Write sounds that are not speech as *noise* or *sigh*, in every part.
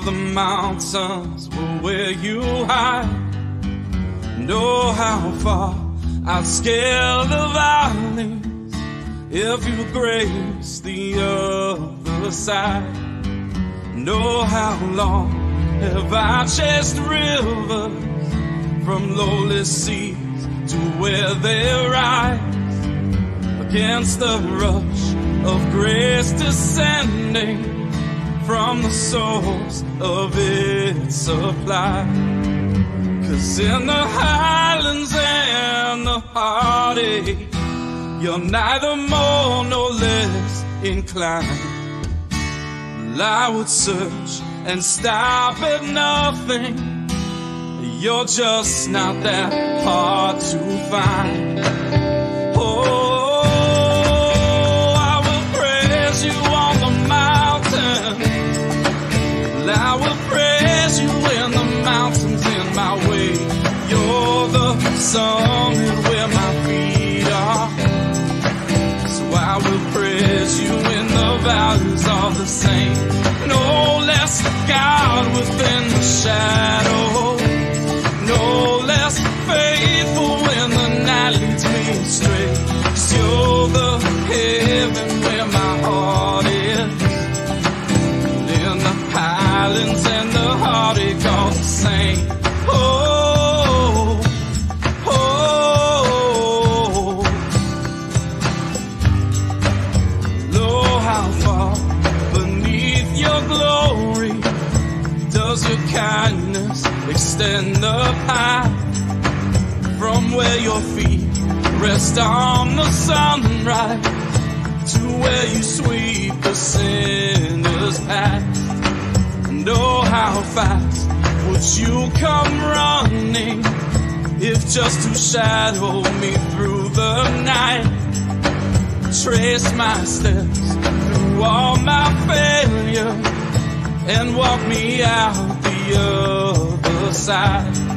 the mountains where you hide, know how far I'd scale the valleys if you grace the other side. Know how long have I chased rivers from lowly seas to where they rise against the rush of grace descending from the source of its supply. Cause in the highlands and the heartache, you're neither more nor less inclined. Well, I would search and stop at nothing. You're just not that hard to find. You're where my feet are. So I will praise you when the valleys are the same. No less God within the shadow. Rest on the sunrise to where you sweep the sinner's path. Know how fast would you come running if just to shadow me through the night? Trace my steps through all my failure and walk me out the other side.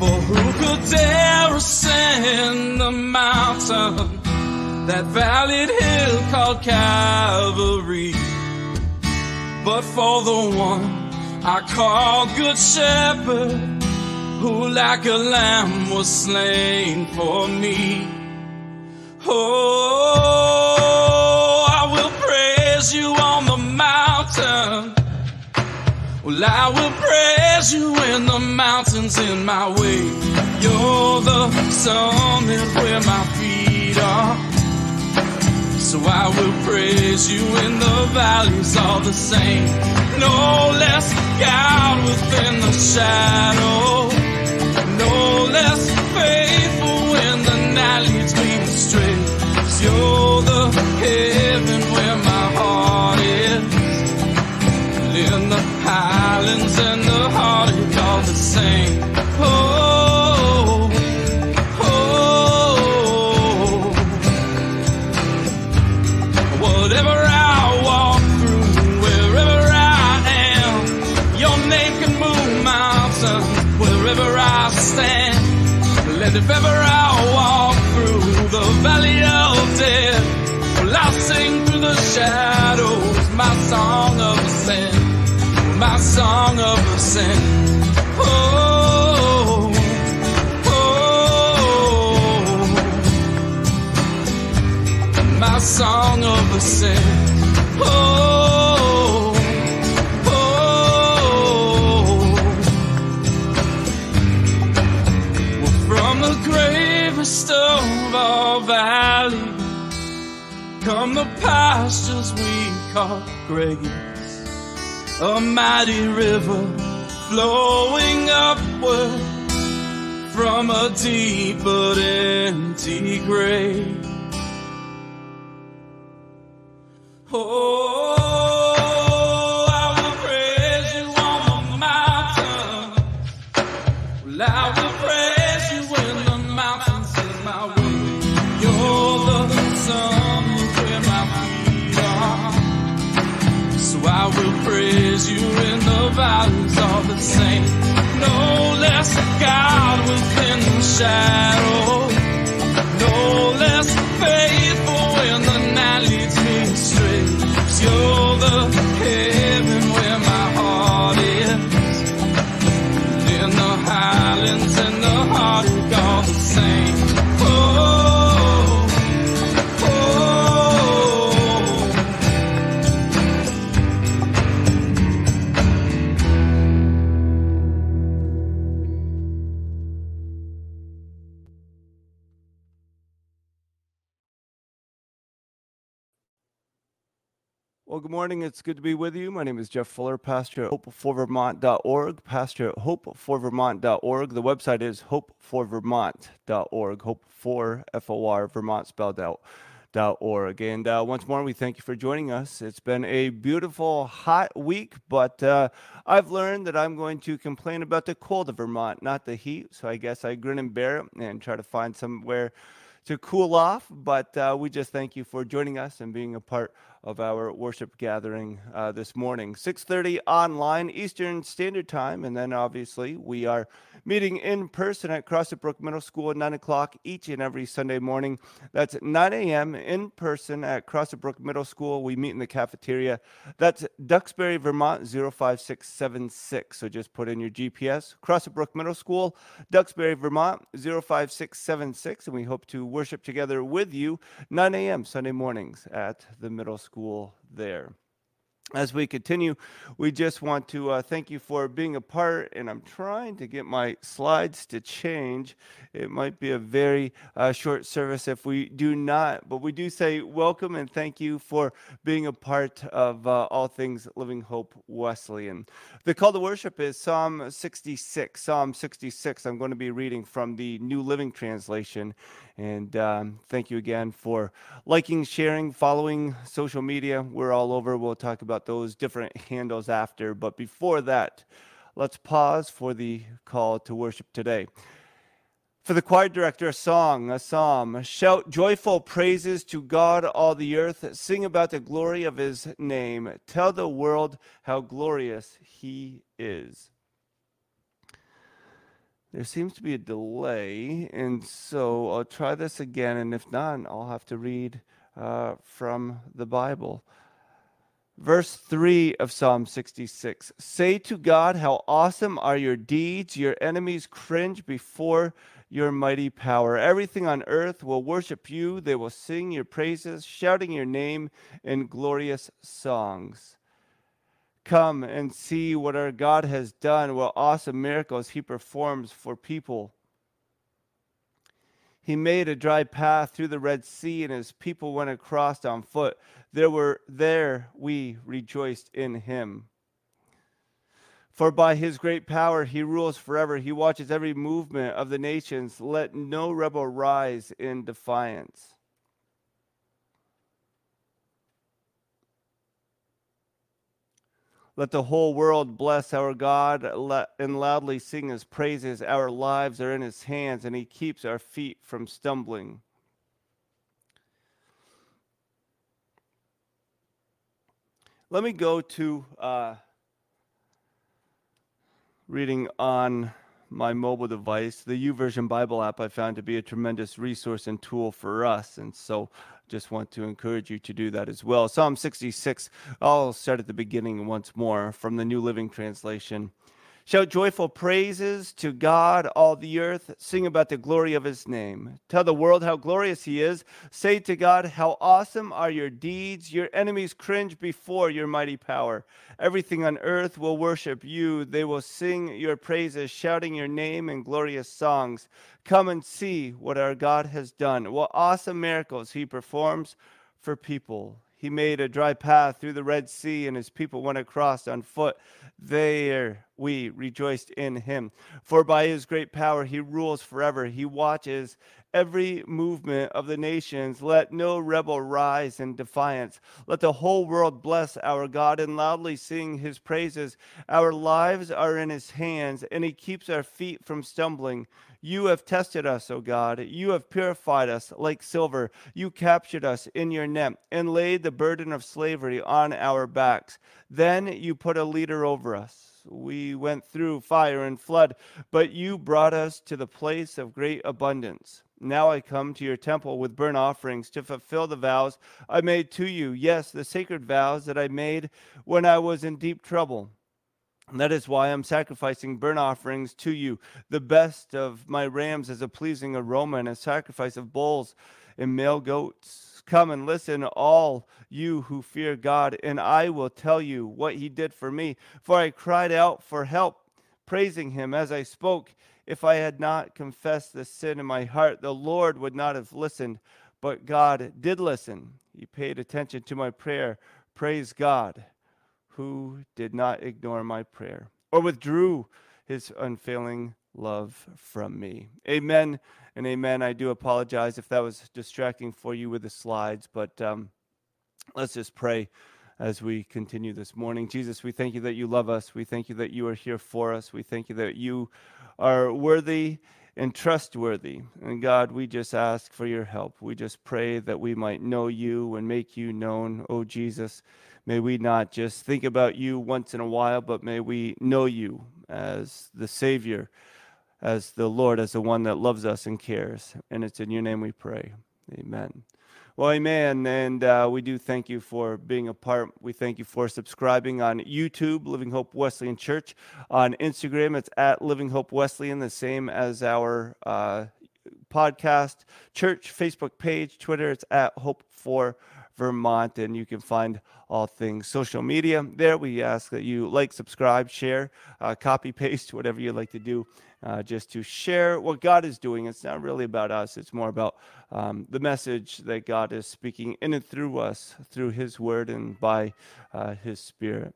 For who could dare ascend the mountain, that valley hill called Calvary? But for the one I call Good Shepherd, who like a lamb was slain for me. Oh, I will praise you on the mountain. Well, I will praise you when the mountain's in my way. You're the summit where my feet are. So I will praise you in the valleys all the same. No less God within the shadow. A mighty river flowing upward from a deep but empty grave. Oh, less God within the shadow. Well, good morning. It's good to be with you. My name is Jeff Fuller, pastor at hopeforvermont.org, pastor at hopeforvermont.org. The website is hopeforvermont.org, hope for F-O-R, Vermont spelled out. dot Org. And uh, once more, we thank you for joining us. It's been a beautiful, hot week, but uh, I've learned that I'm going to complain about the cold of Vermont, not the heat. So I guess I grin and bear it and try to find somewhere to cool off. But uh, we just thank you for joining us and being a part of our worship gathering uh, this morning. 6:30 online Eastern Standard Time, and then obviously we are meeting in person at Crossett Brook Middle School at 9 o'clock each and every Sunday morning. That's 9 a.m. in person at Crossett Brook Middle School. We meet in the cafeteria. That's Duxbury, Vermont 05676. So just put in your GPS. Crossett Brook Middle School, Duxbury, Vermont 05676, and we hope to worship together with you 9 a.m. Sunday mornings at the middle school school there as we continue, we just want to uh, thank you for being a part. And I'm trying to get my slides to change. It might be a very uh, short service if we do not, but we do say welcome and thank you for being a part of uh, all things Living Hope Wesleyan. The call to worship is Psalm 66. Psalm 66. I'm going to be reading from the New Living Translation. And um, thank you again for liking, sharing, following social media. We're all over. We'll talk about those different handles after. But before that, let's pause for the call to worship today. For the choir director, a song, a psalm. Shout joyful praises to God, all the earth. Sing about the glory of his name. Tell the world how glorious he is there seems to be a delay, and so I'll try this again, and if not, I'll have to read uh, from the Bible. Verse 3 of Psalm 66 Say to God, How awesome are your deeds! Your enemies cringe before your mighty power. Everything on earth will worship you, they will sing your praises, shouting your name in glorious songs. Come and see what our God has done, what awesome miracles he performs for people. He made a dry path through the Red Sea, and his people went across on foot. There were there we rejoiced in him. For by his great power he rules forever. He watches every movement of the nations. Let no rebel rise in defiance. Let the whole world bless our God and loudly sing his praises. Our lives are in his hands, and he keeps our feet from stumbling. Let me go to uh, reading on my mobile device. The YouVersion Bible app I found to be a tremendous resource and tool for us. And so just want to encourage you to do that as well. Psalm 66, I'll start at the beginning once more from the New Living Translation. Shout joyful praises to God, all the earth. Sing about the glory of his name. Tell the world how glorious he is. Say to God, How awesome are your deeds. Your enemies cringe before your mighty power. Everything on earth will worship you. They will sing your praises, shouting your name in glorious songs. Come and see what our God has done, what awesome miracles he performs for people. He made a dry path through the Red Sea, and his people went across on foot. There we rejoiced in him. For by his great power he rules forever. He watches every movement of the nations. Let no rebel rise in defiance. Let the whole world bless our God and loudly sing his praises. Our lives are in his hands, and he keeps our feet from stumbling. You have tested us, O God. You have purified us like silver. You captured us in your net and laid the burden of slavery on our backs. Then you put a leader over us. We went through fire and flood, but you brought us to the place of great abundance. Now I come to your temple with burnt offerings to fulfill the vows I made to you. Yes, the sacred vows that I made when I was in deep trouble. That is why I'm sacrificing burnt offerings to you, the best of my rams as a pleasing aroma and a sacrifice of bulls and male goats. Come and listen, all you who fear God, and I will tell you what he did for me. For I cried out for help, praising him as I spoke. If I had not confessed the sin in my heart, the Lord would not have listened, but God did listen. He paid attention to my prayer Praise God who did not ignore my prayer or withdrew his unfailing love from me. Amen and amen. I do apologize if that was distracting for you with the slides, but um, let's just pray as we continue this morning. Jesus, we thank you that you love us. We thank you that you are here for us. We thank you that you are worthy and trustworthy. And God, we just ask for your help. We just pray that we might know you and make you known, oh Jesus. May we not just think about you once in a while, but may we know you as the Savior, as the Lord, as the one that loves us and cares. And it's in your name we pray. Amen. Well, amen. And uh, we do thank you for being a part. We thank you for subscribing on YouTube, Living Hope Wesleyan Church. On Instagram, it's at Living Hope Wesleyan, the same as our uh, podcast, church, Facebook page, Twitter, it's at Hope for Vermont. And you can find all things social media there. We ask that you like, subscribe, share, uh, copy, *laughs* paste, whatever you like to do uh, just to share what God is doing. It's not really about us, it's more about um, the message that God is speaking in and through us, through His Word and by uh, His Spirit.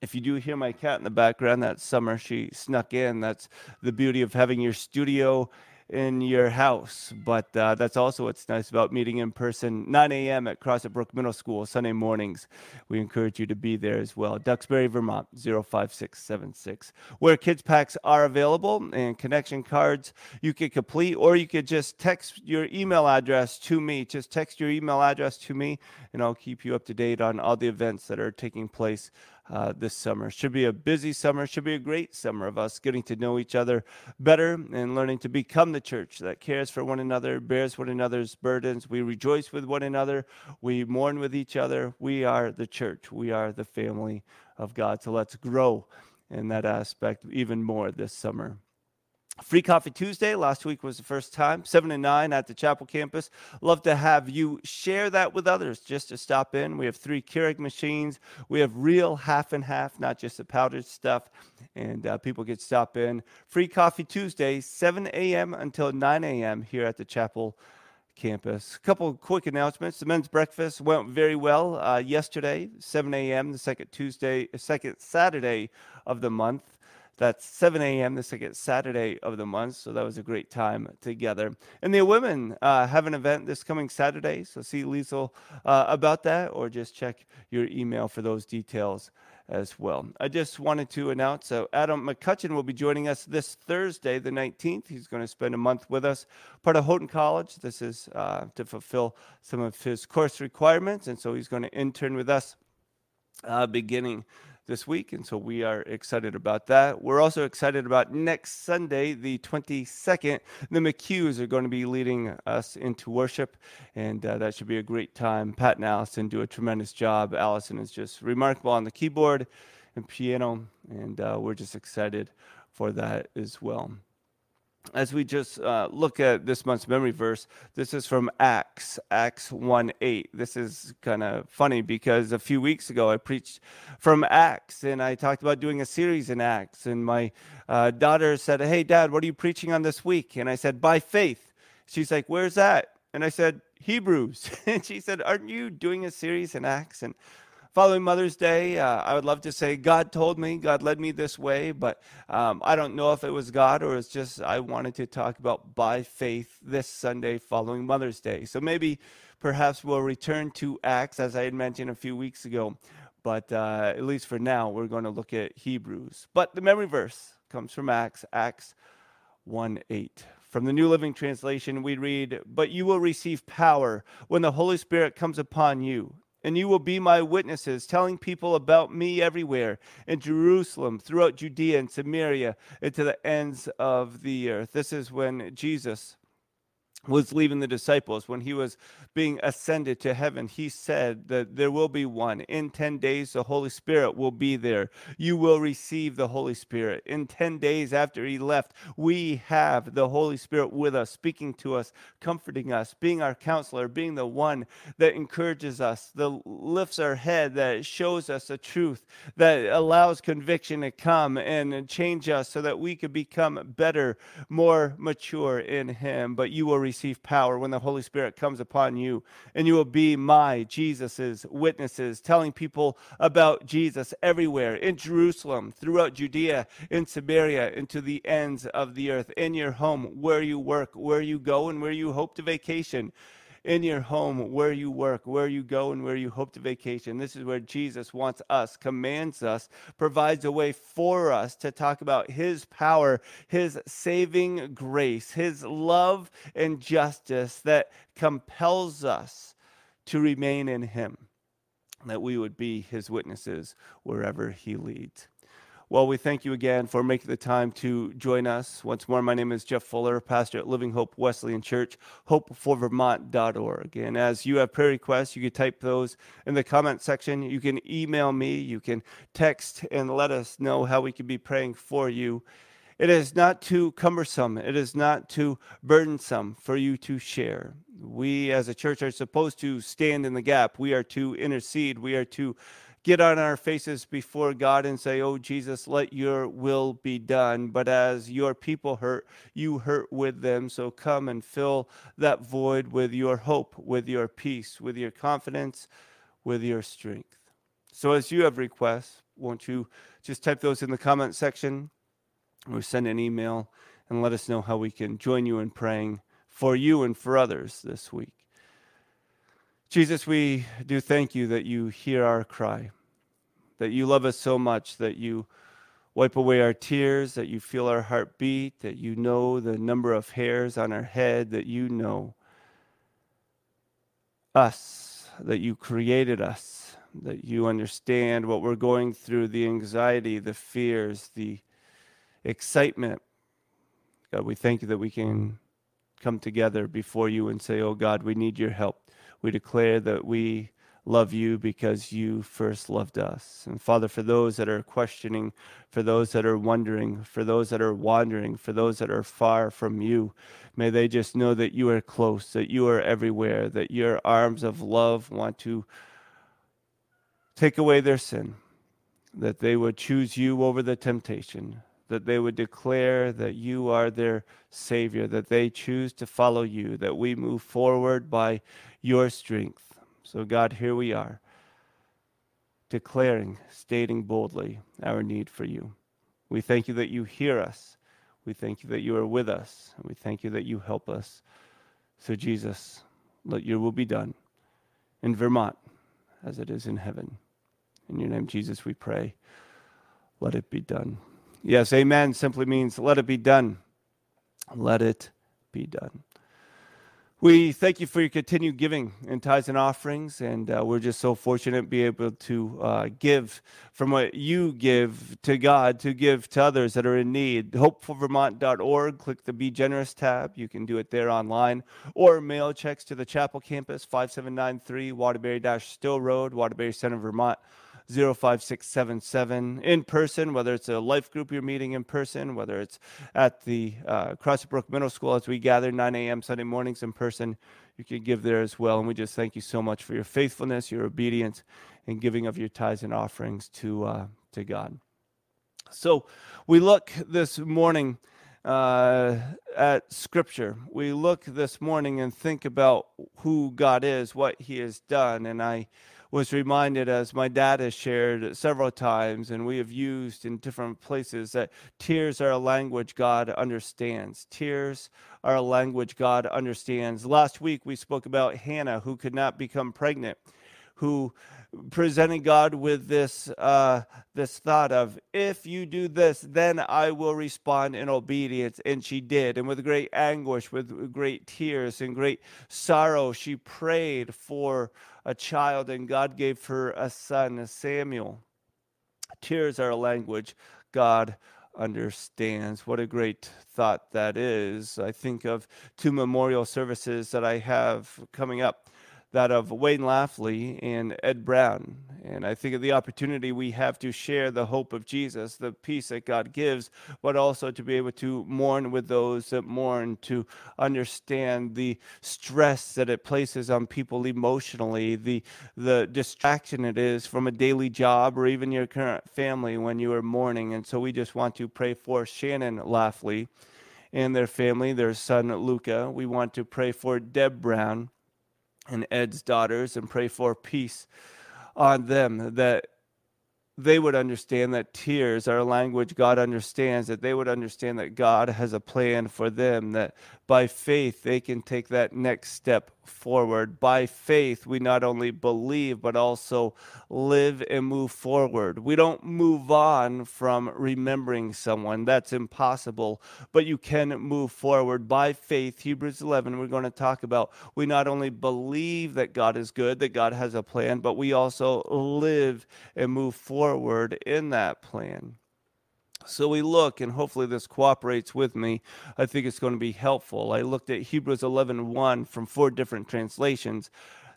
If you do hear my cat in the background, that Summer. She snuck in. That's the beauty of having your studio in your house. But uh, that's also what's nice about meeting in person. 9 a.m. at Crossett Brook Middle School, Sunday mornings. We encourage you to be there as well. Duxbury, Vermont, 05676, where kids packs are available and connection cards you could complete, or you could just text your email address to me. Just text your email address to me, and I'll keep you up to date on all the events that are taking place uh, this summer. Should be a busy summer, should be a great summer of us getting to know each other better and learning to become the church that cares for one another, bears one another's burdens. We rejoice with one another, we mourn with each other. We are the church, we are the family of God. So let's grow in that aspect even more this summer. Free Coffee Tuesday. Last week was the first time, 7 and 9 at the Chapel campus. Love to have you share that with others just to stop in. We have three Keurig machines. We have real half and half, not just the powdered stuff. And uh, people can stop in. Free Coffee Tuesday, 7 a.m. until 9 a.m. here at the Chapel campus. A couple quick announcements. The men's breakfast went very well uh, yesterday, 7 a.m., the second Tuesday, second Saturday of the month. That's 7 a.m. the second Saturday of the month. So that was a great time together. And the women uh, have an event this coming Saturday. So see Liesel uh, about that or just check your email for those details as well. I just wanted to announce so Adam McCutcheon will be joining us this Thursday, the 19th. He's going to spend a month with us, part of Houghton College. This is uh, to fulfill some of his course requirements. And so he's going to intern with us uh, beginning this week. And so we are excited about that. We're also excited about next Sunday, the 22nd. The McHughes are going to be leading us into worship, and uh, that should be a great time. Pat and Allison do a tremendous job. Allison is just remarkable on the keyboard and piano, and uh, we're just excited for that as well as we just uh, look at this month's memory verse, this is from Acts, Acts 1 8. This is kind of funny because a few weeks ago I preached from Acts and I talked about doing a series in Acts. And my uh, daughter said, Hey, Dad, what are you preaching on this week? And I said, By faith. She's like, Where's that? And I said, Hebrews. *laughs* and she said, Aren't you doing a series in Acts? And following Mother's Day, uh, I would love to say God told me, God led me this way, but um, I don't know if it was God or it's just I wanted to talk about by faith this Sunday following Mother's Day. So maybe perhaps we'll return to Acts, as I had mentioned a few weeks ago, but uh, at least for now, we're going to look at Hebrews. But the memory verse comes from Acts, Acts 1 8. From the New Living Translation, we read, But you will receive power when the Holy Spirit comes upon you and you will be my witnesses, telling people about me everywhere in Jerusalem, throughout Judea and Samaria, and to the ends of the earth. This is when Jesus was leaving the disciples. When he was being ascended to heaven he said that there will be one. In 10 days the holy spirit will be there. You will receive the holy spirit. In 10 days after he left we have the holy spirit with us speaking to us comforting us being our counselor being the one that encourages us that lifts our head that shows us the truth that allows conviction to come and change us so that we could become better more mature in him. But you will receive power when the Holy Spirit comes upon you, and you will be my Jesus's witnesses, telling people about Jesus everywhere in Jerusalem, throughout Judea, in Samaria, and to the ends of the earth, in your home, where you work, where you go, and where you hope to vacation in your home, where you work, where you go, and where you hope to vacation. This is where Jesus wants us, commands us, provides a way for us to talk about His power, His saving grace, His love and justice that compels us to remain in Him, that we would be His witnesses wherever He leads. Well, we thank you again for making the time to join us. Once more, my name is Jeff Fuller, pastor at Living Hope Wesleyan Church, hopeforvermont.org. And as you have prayer requests, you can type those in the comment section. You can email me, you can text and let us know how we can be praying for you. It is not too cumbersome, it is not too burdensome for you to share. We as a church are supposed to stand in the gap, we are to intercede, we are to get on our faces before God and say, Oh, Jesus, let your will be done. But as your people hurt, you hurt with them. So come and fill that void with your hope, with your peace, with your confidence, with your strength. So as you have requests, won't you just type those in the comment section or send an email and let us know how we can join you in praying for you and for others this week. Jesus, we do thank you that you hear our cry, that you love us so much, that you wipe away our tears, that you feel our heart beat, that you know the number of hairs on our head, that you know us, that you created us, that you understand what we're going through the anxiety, the fears, the excitement. God, we thank you that we can come together before you and say, Oh God, we need your help. We declare that we love you because you first loved us. And Father, for those that are questioning, for those that are wondering, for those that are wandering, for those that are far from you, may they just know that you are close, that you are everywhere, that your arms of love want to take away their sin, that they would choose you over the temptation, that they would declare that you are their Savior, that they choose to follow you, that we move forward by your strength. So, God, here we are, declaring, stating boldly our need for you. We thank you that you hear us. We thank you that you are with us. And we thank you that you help us. So, Jesus, let your will be done in Vermont as it is in heaven. In your name, Jesus, we pray. Let it be done. Yes, amen simply means let it be done. Let it be done. We thank you for your continued giving in tithes and offerings, and uh, we're just so fortunate to be able to uh, give from what you give to God to give to others that are in need. hopeforvermont.org, click the Be Generous tab. You can do it there online, or mail checks to the Chapel Campus, 5793 Waterbury Stowe Road, Waterbury Center, Vermont. 05677 in person, whether it's a life group you're meeting in person, whether it's at the uh, Brook Middle School as we gather 9 a.m. Sunday mornings in person, you can give there as well. And we just thank you so much for your faithfulness, your obedience, and giving of your tithes and offerings to, uh, to God. So we look this morning uh, at Scripture. We look this morning and think about who God is, what He has done. And I was reminded, as my dad has shared several times, and we have used in different places, that tears are a language God understands. Tears are a language God understands. Last week, we spoke about Hannah, who could not become pregnant, who presented God with this uh, this thought of if you do this, then I will respond in obedience, and she did. And with great anguish, with great tears and great sorrow, she prayed for a child, and God gave her a son, Samuel. Tears are a language God understands. What a great thought that is. I think of two memorial services that I have coming up that of Wayne Laughley and Ed Brown. And I think of the opportunity we have to share the hope of Jesus, the peace that God gives, but also to be able to mourn with those that mourn, to understand the stress that it places on people emotionally, the, the distraction it is from a daily job or even your current family when you are mourning. And so we just want to pray for Shannon Laughley and their family, their son Luca. We want to pray for Deb Brown and Ed's daughters and pray for peace on them that they would understand that tears are a language God understands, that they would understand that God has a plan for them, that by faith they can take that next step forward. By faith, we not only believe, but also live and move forward. We don't move on from remembering someone, that's impossible, but you can move forward. By faith, Hebrews 11, we're going to talk about we not only believe that God is good, that God has a plan, but we also live and move forward in that plan. So we look, and hopefully this cooperates with me. I think it's going to be helpful. I looked at Hebrews 11 1 from four different translations.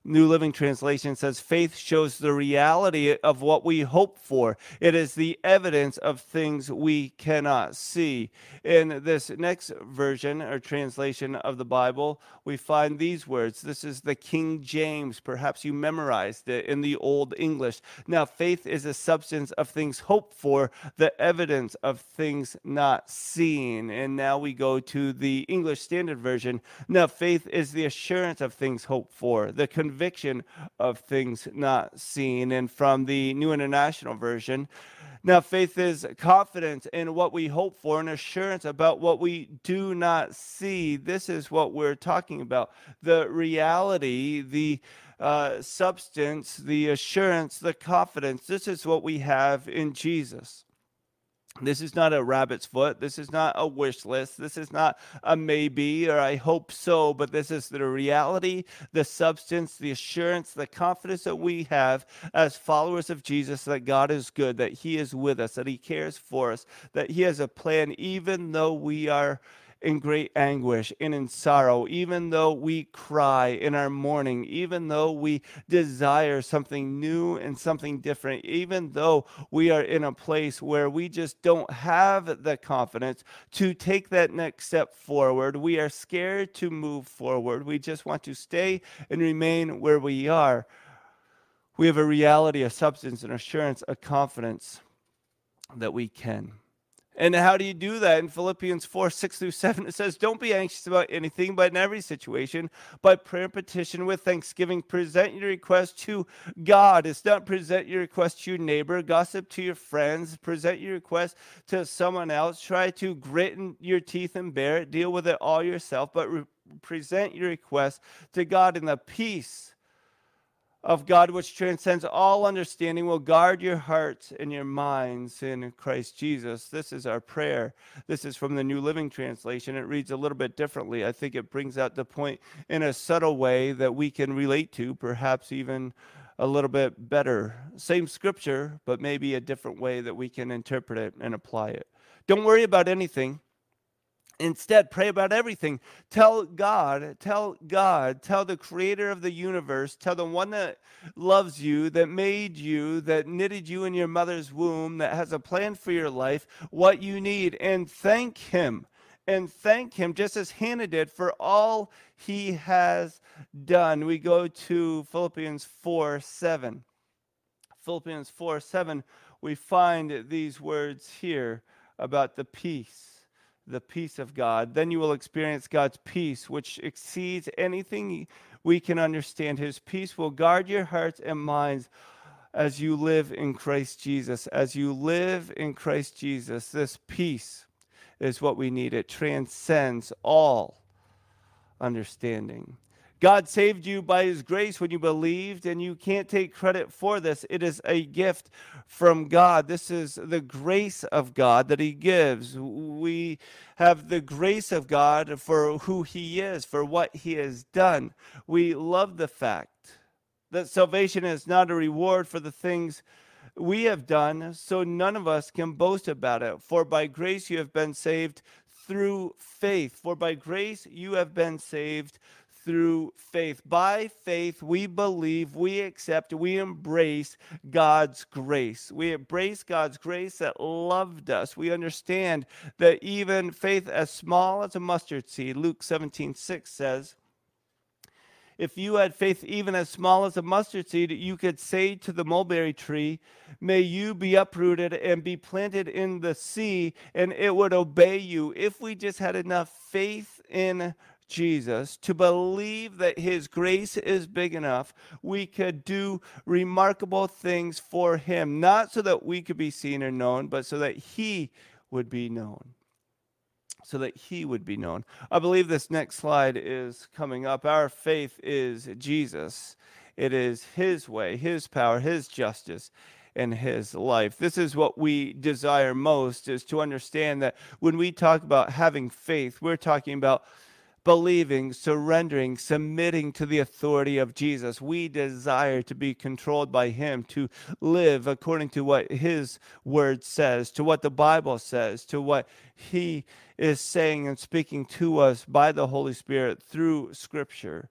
New Living Translation says, faith shows the reality of what we hope for. It is the evidence of things we cannot see. In this next version or translation of the Bible, we find these words. This is the King James. Perhaps you memorized it in the Old English. Now, faith is the substance of things hoped for, the evidence of things not seen. And now we go to the English Standard Version. Now, faith is the assurance of things hoped for, the conviction conviction of things not seen. And from the New International Version, now faith is confidence in what we hope for and assurance about what we do not see. This is what we're talking about the reality, the uh, substance, the assurance, the confidence. This is what we have in Jesus. This is not a rabbit's foot. This is not a wish list. This is not a maybe or I hope so, but this is the reality, the substance, the assurance, the confidence that we have as followers of Jesus that God is good, that He is with us, that He cares for us, that He has a plan, even though we are in great anguish and in sorrow, even though we cry in our mourning, even though we desire something new and something different, even though we are in a place where we just don't have the confidence to take that next step forward. We are scared to move forward. We just want to stay and remain where we are. We have a reality, a substance, an assurance, a confidence that we can. And how do you do that? In Philippians 4 6 through 7, it says, Don't be anxious about anything, but in every situation, by prayer and petition with thanksgiving, present your request to God. It's not present your request to your neighbor, gossip to your friends, present your request to someone else. Try to grit your teeth and bear it, deal with it all yourself, but re- present your request to God in the peace of God, which transcends all understanding, will guard your hearts and your minds in Christ Jesus. This is our prayer. This is from the New Living Translation. It reads a little bit differently. I think it brings out the point in a subtle way that we can relate to, perhaps even a little bit better. Same scripture, but maybe a different way that we can interpret it and apply it. Don't worry about anything. Instead, pray about everything. Tell God, tell God, tell the creator of the universe, tell the one that loves you, that made you, that knitted you in your mother's womb, that has a plan for your life, what you need, and thank Him. And thank Him just as Hannah did for all He has done. We go to Philippians 4 7. Philippians 4 7, we find these words here about the peace the peace of God. Then you will experience God's peace, which exceeds anything we can understand. His peace will guard your hearts and minds as you live in Christ Jesus. As you live in Christ Jesus, this peace is what we need. It transcends all understanding. God saved you by his grace when you believed, and you can't take credit for this. It is a gift from God. This is the grace of God that he gives. We have the grace of God for who he is, for what he has done. We love the fact that salvation is not a reward for the things we have done, so none of us can boast about it. For by grace you have been saved through faith. For by grace you have been saved through faith. By faith, we believe, we accept, we embrace God's grace. We embrace God's grace that loved us. We understand that even faith as small as a mustard seed, Luke 17 6 says, if you had faith even as small as a mustard seed, you could say to the mulberry tree, May you be uprooted and be planted in the sea, and it would obey you. If we just had enough faith in Jesus to believe that his grace is big enough, we could do remarkable things for him, not so that we could be seen or known, but so that he would be known so that he would be known. I believe this next slide is coming up. Our faith is Jesus, it is his way, his power, his justice. And his life. This is what we desire most is to understand that when we talk about having faith, we're talking about believing, surrendering, submitting to the authority of Jesus. We desire to be controlled by Him, to live according to what His word says, to what the Bible says, to what He is saying and speaking to us by the Holy Spirit through Scripture.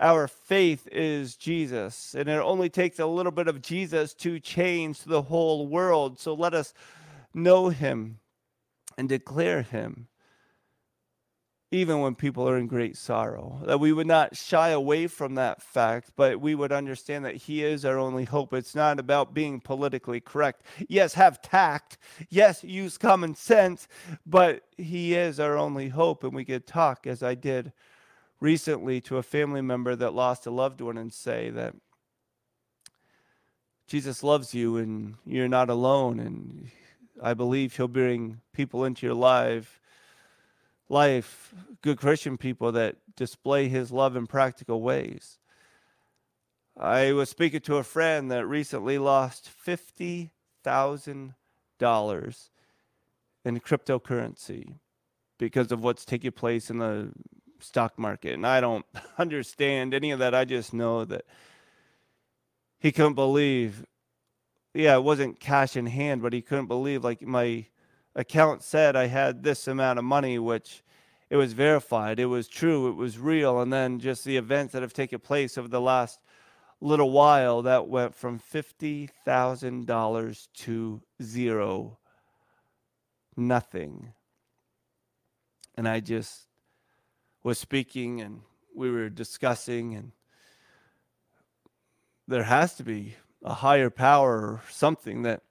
Our faith is Jesus, and it only takes a little bit of Jesus to change the whole world. So let us know Him and declare Him even when people are in great sorrow. That we would not shy away from that fact, but we would understand that He is our only hope. It's not about being politically correct. Yes, have tact. Yes, use common sense, but He is our only hope. And we could talk, as I did recently, to a family member that lost a loved one and say that. Jesus loves you and you're not alone. And I believe He'll bring people into your life life, good Christian people that display his love in practical ways. I was speaking to a friend that recently lost $50,000 in cryptocurrency because of what's taking place in the stock market. And I don't *laughs* understand any of that. I just know that he couldn't believe. Yeah, it wasn't cash in hand, but he couldn't believe like my account said I had this amount of money, which it was verified, it was true, it was real. And then just the events that have taken place over the last little while that went from $50,000 to zero, nothing. And I just was speaking and we were discussing, and there has to be a higher power or something that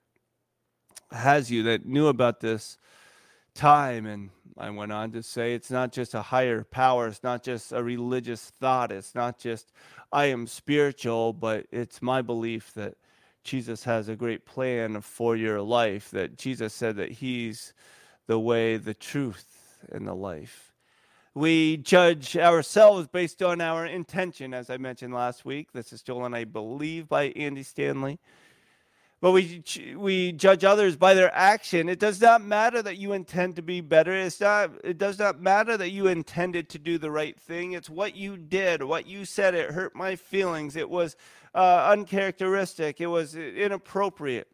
has you that knew about this time. And I went on to say it's not just a higher power, it's not just a religious thought, it's not just I am spiritual, but it's my belief that Jesus has a great plan for your life, that Jesus said that He's the way, the truth, and the life. We judge ourselves based on our intention, as I mentioned last week. This is stolen, I believe, by Andy Stanley but we we judge others by their action. It does not matter that you intend to be better. It's not it does not matter that you intended to do the right thing. It's what you did what you said. It hurt my feelings. It was uh, uncharacteristic. It was inappropriate.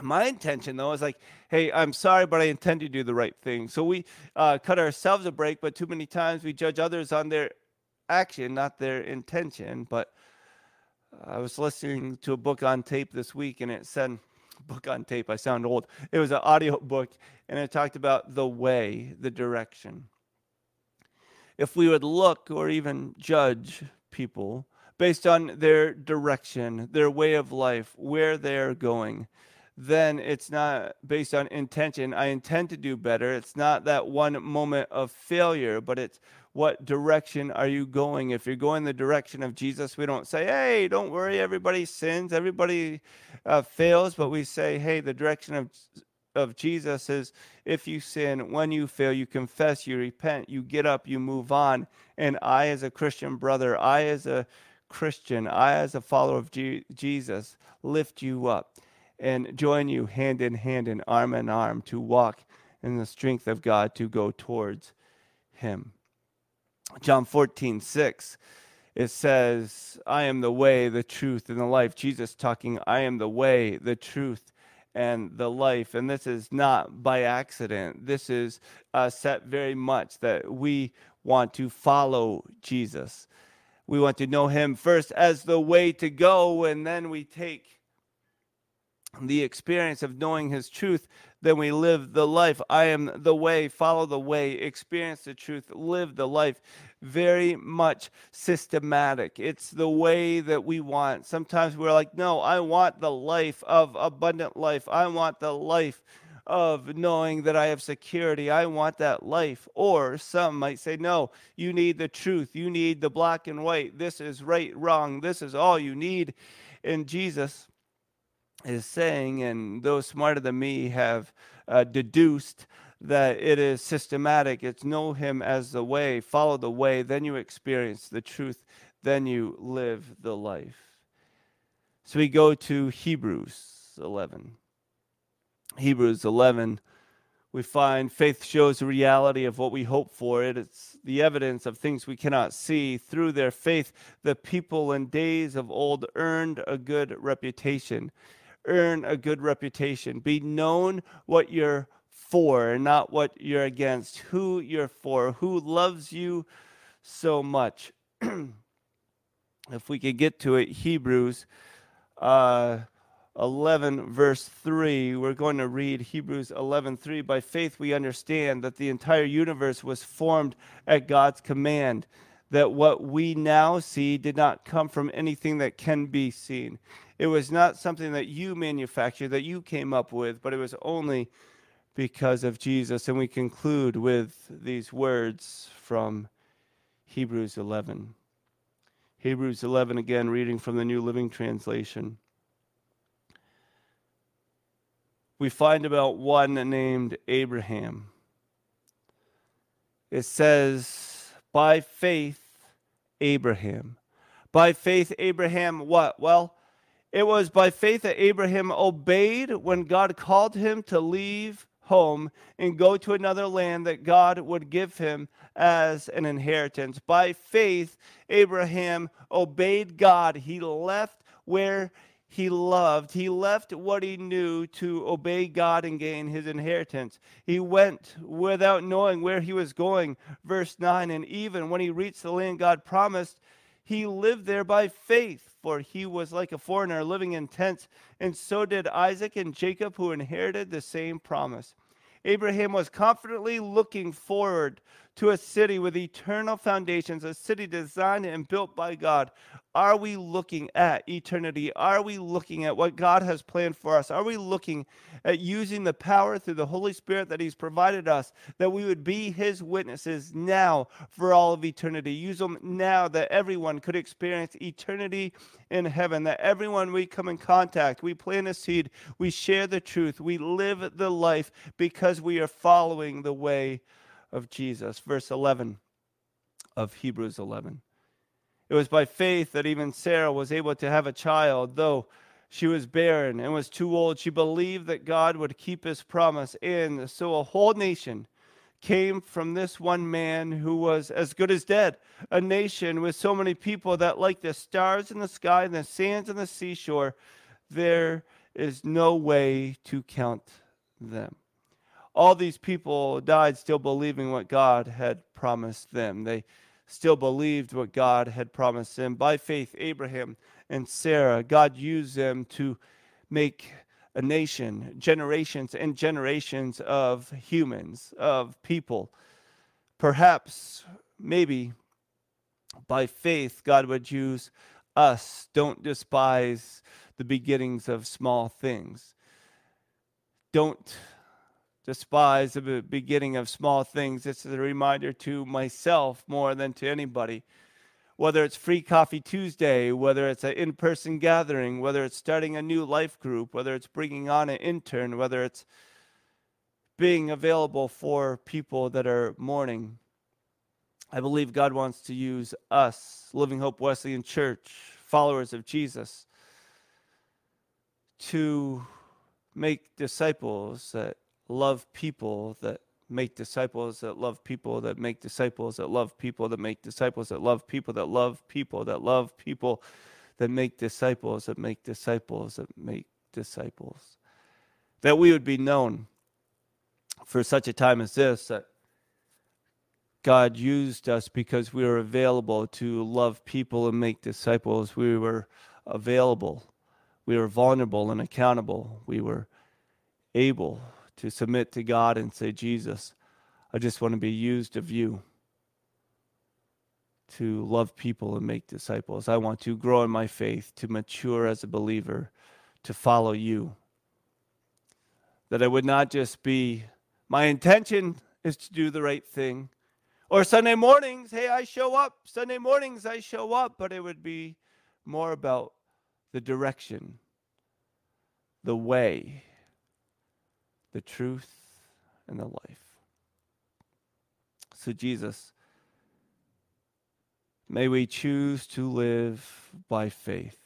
My intention though is like hey i'm sorry but i intend to do the right thing. So we uh, cut ourselves a break but too many times we judge others on their action not their intention. But I was listening to a book on tape this week, and it said, *laughs* book on tape, I sound old. It was an audio book, and it talked about the way, the direction. If we would look or even judge people based on their direction, their way of life, where they're going, then it's not based on intention. I intend to do better. It's not that one moment of failure, but it's what direction are you going? If you're going the direction of Jesus, we don't say, hey, don't worry, everybody sins, everybody uh, fails, but we say, hey, the direction of of Jesus is if you sin, when you fail, you confess, you repent, you get up, you move on. And I, as a Christian brother, I, as a Christian, I, as a follower of G- Jesus, lift you up and join you hand in hand and arm in arm to walk in the strength of God to go towards Him. John 14, 6, it says, I am the way, the truth, and the life. Jesus talking, I am the way, the truth, and the life. And this is not by accident. This is uh, set very much that we want to follow Jesus. We want to know him first as the way to go, and then we take the experience of knowing his truth, then we live the life. I am the way, follow the way, experience the truth, live the life. very much systematic. It's the way that we want. Sometimes we're like, no, I want the life of abundant life. I want the life of knowing that I have security. I want that life. Or some might say, no, you need the truth. You need the black and white. This is right, wrong. This is all you need. And Jesus is saying, and those smarter than me have uh, deduced that it is systematic. It's know him as the way, follow the way, then you experience the truth, then you live the life. So we go to Hebrews 11. Hebrews 11, we find faith shows the reality of what we hope for. It is the evidence of things we cannot see. Through their faith, the people in days of old earned a good reputation. Earn a good reputation. Be known what you're for, and not what you're against. Who you're for. Who loves you so much. *clears throat* if we could get to it, Hebrews. Uh, 11 verse 3 we're going to read hebrews 11 3 by faith we understand that the entire universe was formed at god's command that what we now see did not come from anything that can be seen it was not something that you manufactured that you came up with but it was only because of jesus and we conclude with these words from hebrews 11 hebrews 11 again reading from the new living translation we find about one named Abraham. It says, by faith, Abraham. By faith, Abraham, what? Well, it was by faith that Abraham obeyed when God called him to leave home and go to another land that God would give him as an inheritance. By faith, Abraham obeyed God. He left where he loved. He left what he knew to obey God and gain his inheritance. He went without knowing where he was going. Verse 9 And even when he reached the land God promised, he lived there by faith, for he was like a foreigner living in tents. And so did Isaac and Jacob, who inherited the same promise. Abraham was confidently looking forward to a city with eternal foundations, a city designed and built by God. Are we looking at eternity? Are we looking at what God has planned for us? Are we looking at using the power through the Holy Spirit that He's provided us that we would be His witnesses now for all of eternity? Use them now that everyone could experience eternity in heaven, that everyone we come in contact, we plant a seed, we share the truth, we live the life because we are following the way of Jesus. Verse 11 of Hebrews 11. It was by faith that even Sarah was able to have a child, though she was barren and was too old. She believed that God would keep his promise. And so a whole nation came from this one man who was as good as dead. A nation with so many people that, like the stars in the sky and the sands on the seashore, there is no way to count them all these people died still believing what God had promised them. They still believed what God had promised them. By faith, Abraham and Sarah, God used them to make a nation, generations and generations of humans, of people. Perhaps, maybe by faith, God would use us. Don't despise the beginnings of small things. Don't despise the beginning of small things. This is a reminder to myself more than to anybody. Whether it's Free Coffee Tuesday, whether it's an in person gathering, whether it's starting a new life group, whether it's bringing on an intern, whether it's being available for people that are mourning. I believe God wants to use us, Living Hope Wesleyan Church, followers of Jesus, to make disciples that love people that make disciples that love people that make disciples that love people that make disciples that love people that love people that love people that make disciples that make disciples that make disciples. That we would be known for such a time as this that God used us because we were available to love people and make disciples. We were available. We were vulnerable and accountable. We were able to submit to God and say, Jesus, I just want to be used of you. to love people and make disciples. I want to grow in my faith, to mature as a believer, to follow you. That I would not just be, my intention is to do the right thing. Or Sunday mornings, hey, I show up. Sunday mornings, I show up. But it would be more about the direction, the way, the truth, and the life. So, Jesus, may we choose to live by faith,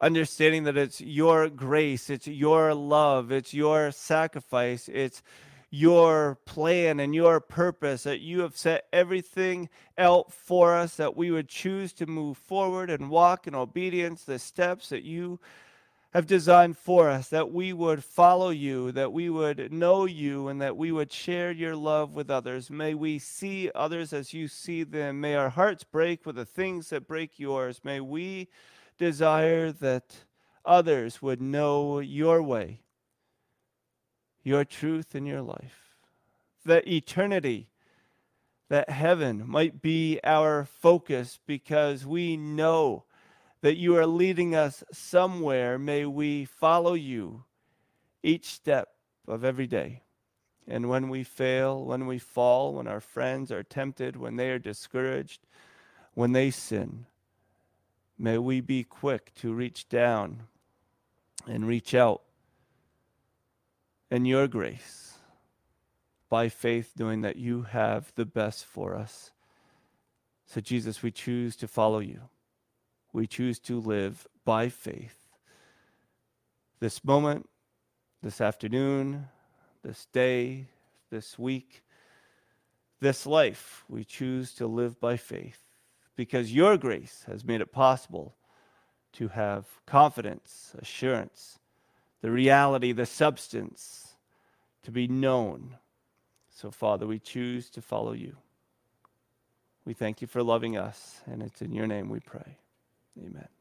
understanding that it's your grace, it's your love, it's your sacrifice, it's your plan and your purpose, that you have set everything out for us, that we would choose to move forward and walk in obedience, the steps that you have designed for us, that we would follow you, that we would know you, and that we would share your love with others. May we see others as you see them. May our hearts break with the things that break yours. May we desire that others would know your way, your truth, and your life. That eternity, that heaven might be our focus because we know that you are leading us somewhere. May we follow you each step of every day. And when we fail, when we fall, when our friends are tempted, when they are discouraged, when they sin, may we be quick to reach down and reach out in your grace by faith, knowing that you have the best for us. So, Jesus, we choose to follow you we choose to live by faith. This moment, this afternoon, this day, this week, this life, we choose to live by faith because your grace has made it possible to have confidence, assurance, the reality, the substance to be known. So, Father, we choose to follow you. We thank you for loving us, and it's in your name we pray. Amen.